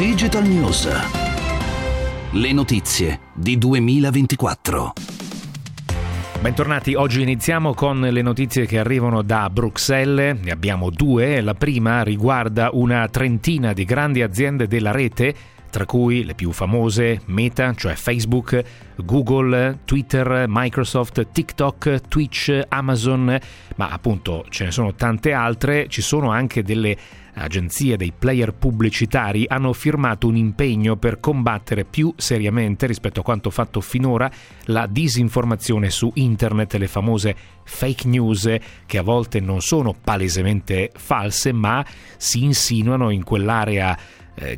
Digital News. Le notizie di 2024. Bentornati, oggi iniziamo con le notizie che arrivano da Bruxelles, ne abbiamo due, la prima riguarda una trentina di grandi aziende della rete tra cui le più famose Meta, cioè Facebook, Google, Twitter, Microsoft, TikTok, Twitch, Amazon, ma appunto ce ne sono tante altre, ci sono anche delle agenzie, dei player pubblicitari hanno firmato un impegno per combattere più seriamente rispetto a quanto fatto finora la disinformazione su internet, le famose fake news che a volte non sono palesemente false ma si insinuano in quell'area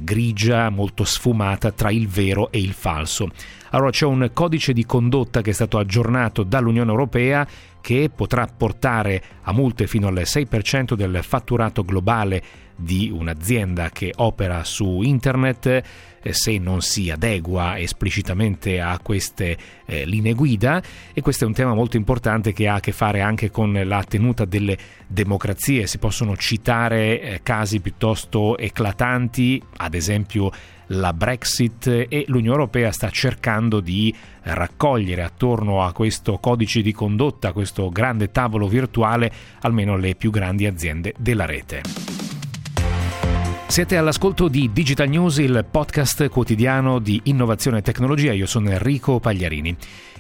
grigia, molto sfumata tra il vero e il falso. Allora c'è un codice di condotta che è stato aggiornato dall'Unione Europea che potrà portare a multe fino al 6% del fatturato globale di un'azienda che opera su internet eh, se non si adegua esplicitamente a queste eh, linee guida e questo è un tema molto importante che ha a che fare anche con la tenuta delle democrazie. Si possono citare eh, casi piuttosto eclatanti, ad esempio la Brexit e l'Unione Europea sta cercando di raccogliere attorno a questo codice di condotta, questo grande tavolo virtuale, almeno le più grandi aziende della rete. Siete all'ascolto di Digital News, il podcast quotidiano di innovazione e tecnologia. Io sono Enrico Pagliarini.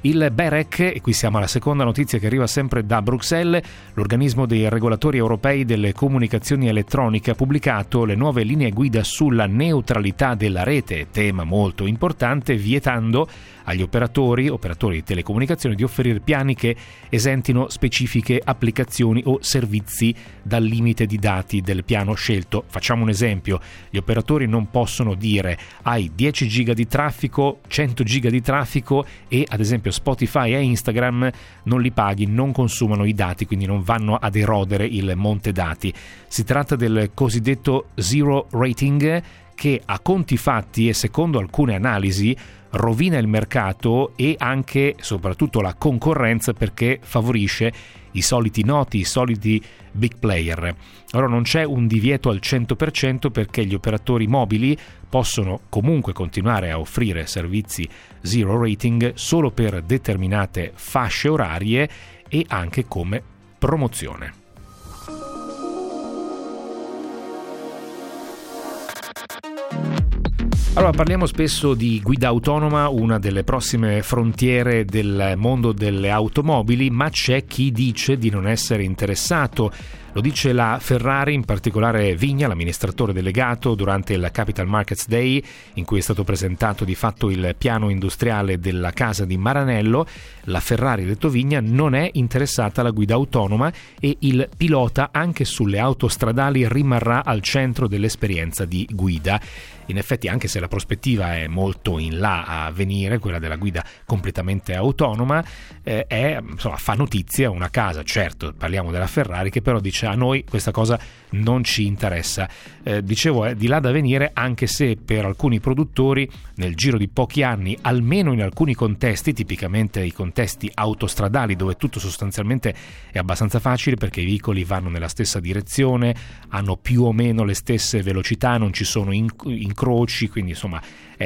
Il BEREC, e qui siamo alla seconda notizia che arriva sempre da Bruxelles, l'organismo dei regolatori europei delle comunicazioni elettroniche ha pubblicato le nuove linee guida sulla neutralità della rete, tema molto importante, vietando agli operatori, operatori di telecomunicazioni, di offrire piani che esentino specifiche applicazioni o servizi dal limite di dati del piano scelto. Facciamo un esempio, gli operatori non possono dire hai 10 giga di traffico, 100 giga di traffico e ad esempio Spotify e Instagram non li paghi, non consumano i dati, quindi non vanno ad erodere il monte dati. Si tratta del cosiddetto zero rating che a conti fatti e secondo alcune analisi rovina il mercato e anche soprattutto la concorrenza perché favorisce i soliti noti, i soliti big player. Allora non c'è un divieto al 100% perché gli operatori mobili possono comunque continuare a offrire servizi zero rating solo per determinate fasce orarie e anche come promozione. Allora, parliamo spesso di guida autonoma, una delle prossime frontiere del mondo delle automobili, ma c'è chi dice di non essere interessato lo dice la Ferrari, in particolare Vigna, l'amministratore delegato, durante il Capital Markets Day, in cui è stato presentato di fatto il piano industriale della casa di Maranello. La Ferrari, detto Vigna, non è interessata alla guida autonoma e il pilota anche sulle autostradali rimarrà al centro dell'esperienza di guida. In effetti, anche se la prospettiva è molto in là a venire, quella della guida completamente autonoma, eh, è, insomma, fa notizia una casa, certo, parliamo della Ferrari, che però dice a noi questa cosa non ci interessa. Eh, dicevo, è di là da venire, anche se per alcuni produttori nel giro di pochi anni, almeno in alcuni contesti, tipicamente i contesti autostradali, dove tutto sostanzialmente è abbastanza facile perché i veicoli vanno nella stessa direzione, hanno più o meno le stesse velocità, non ci sono incroci, quindi insomma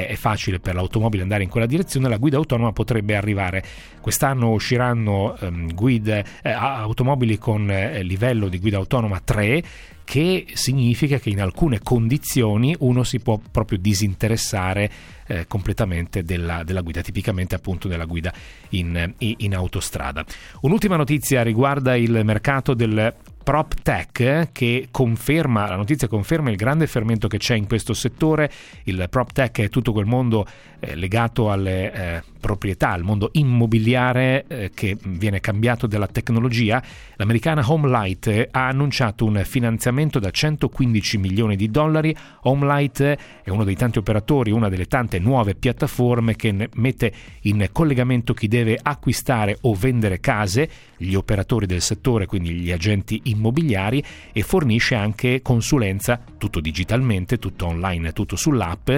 è, facile per l'automobile andare in quella direzione, la guida autonoma potrebbe arrivare. Quest'anno usciranno um, guide, eh, automobili con eh, livello di guida autonoma 3 che significa che in alcune condizioni uno si può proprio disinteressare eh, completamente della, della, guida, tipicamente appunto della guida in, in autostrada. Un'ultima notizia riguarda il mercato del PropTech che conferma, la notizia conferma il grande fermento che c'è in questo settore. Il PropTech è tutto quel mondo eh, legato alle eh, proprietà, al mondo immobiliare eh, che viene cambiato dalla tecnologia. L'americana Homelight ha annunciato un finanziamento da 115 milioni di dollari. Homelight è uno dei tanti operatori, una delle tante nuove piattaforme che mette in collegamento chi deve acquistare o vendere case, gli operatori del settore, quindi gli agenti immobiliari immobiliari e fornisce anche consulenza, tutto digitalmente, tutto online, tutto sull'app,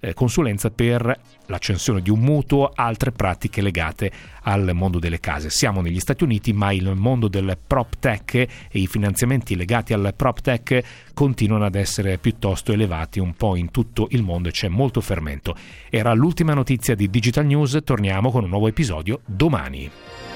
eh, consulenza per l'accensione di un mutuo, altre pratiche legate al mondo delle case. Siamo negli Stati Uniti, ma il mondo del prop tech e i finanziamenti legati al prop tech continuano ad essere piuttosto elevati un po' in tutto il mondo e c'è molto fermento. Era l'ultima notizia di Digital News, torniamo con un nuovo episodio domani.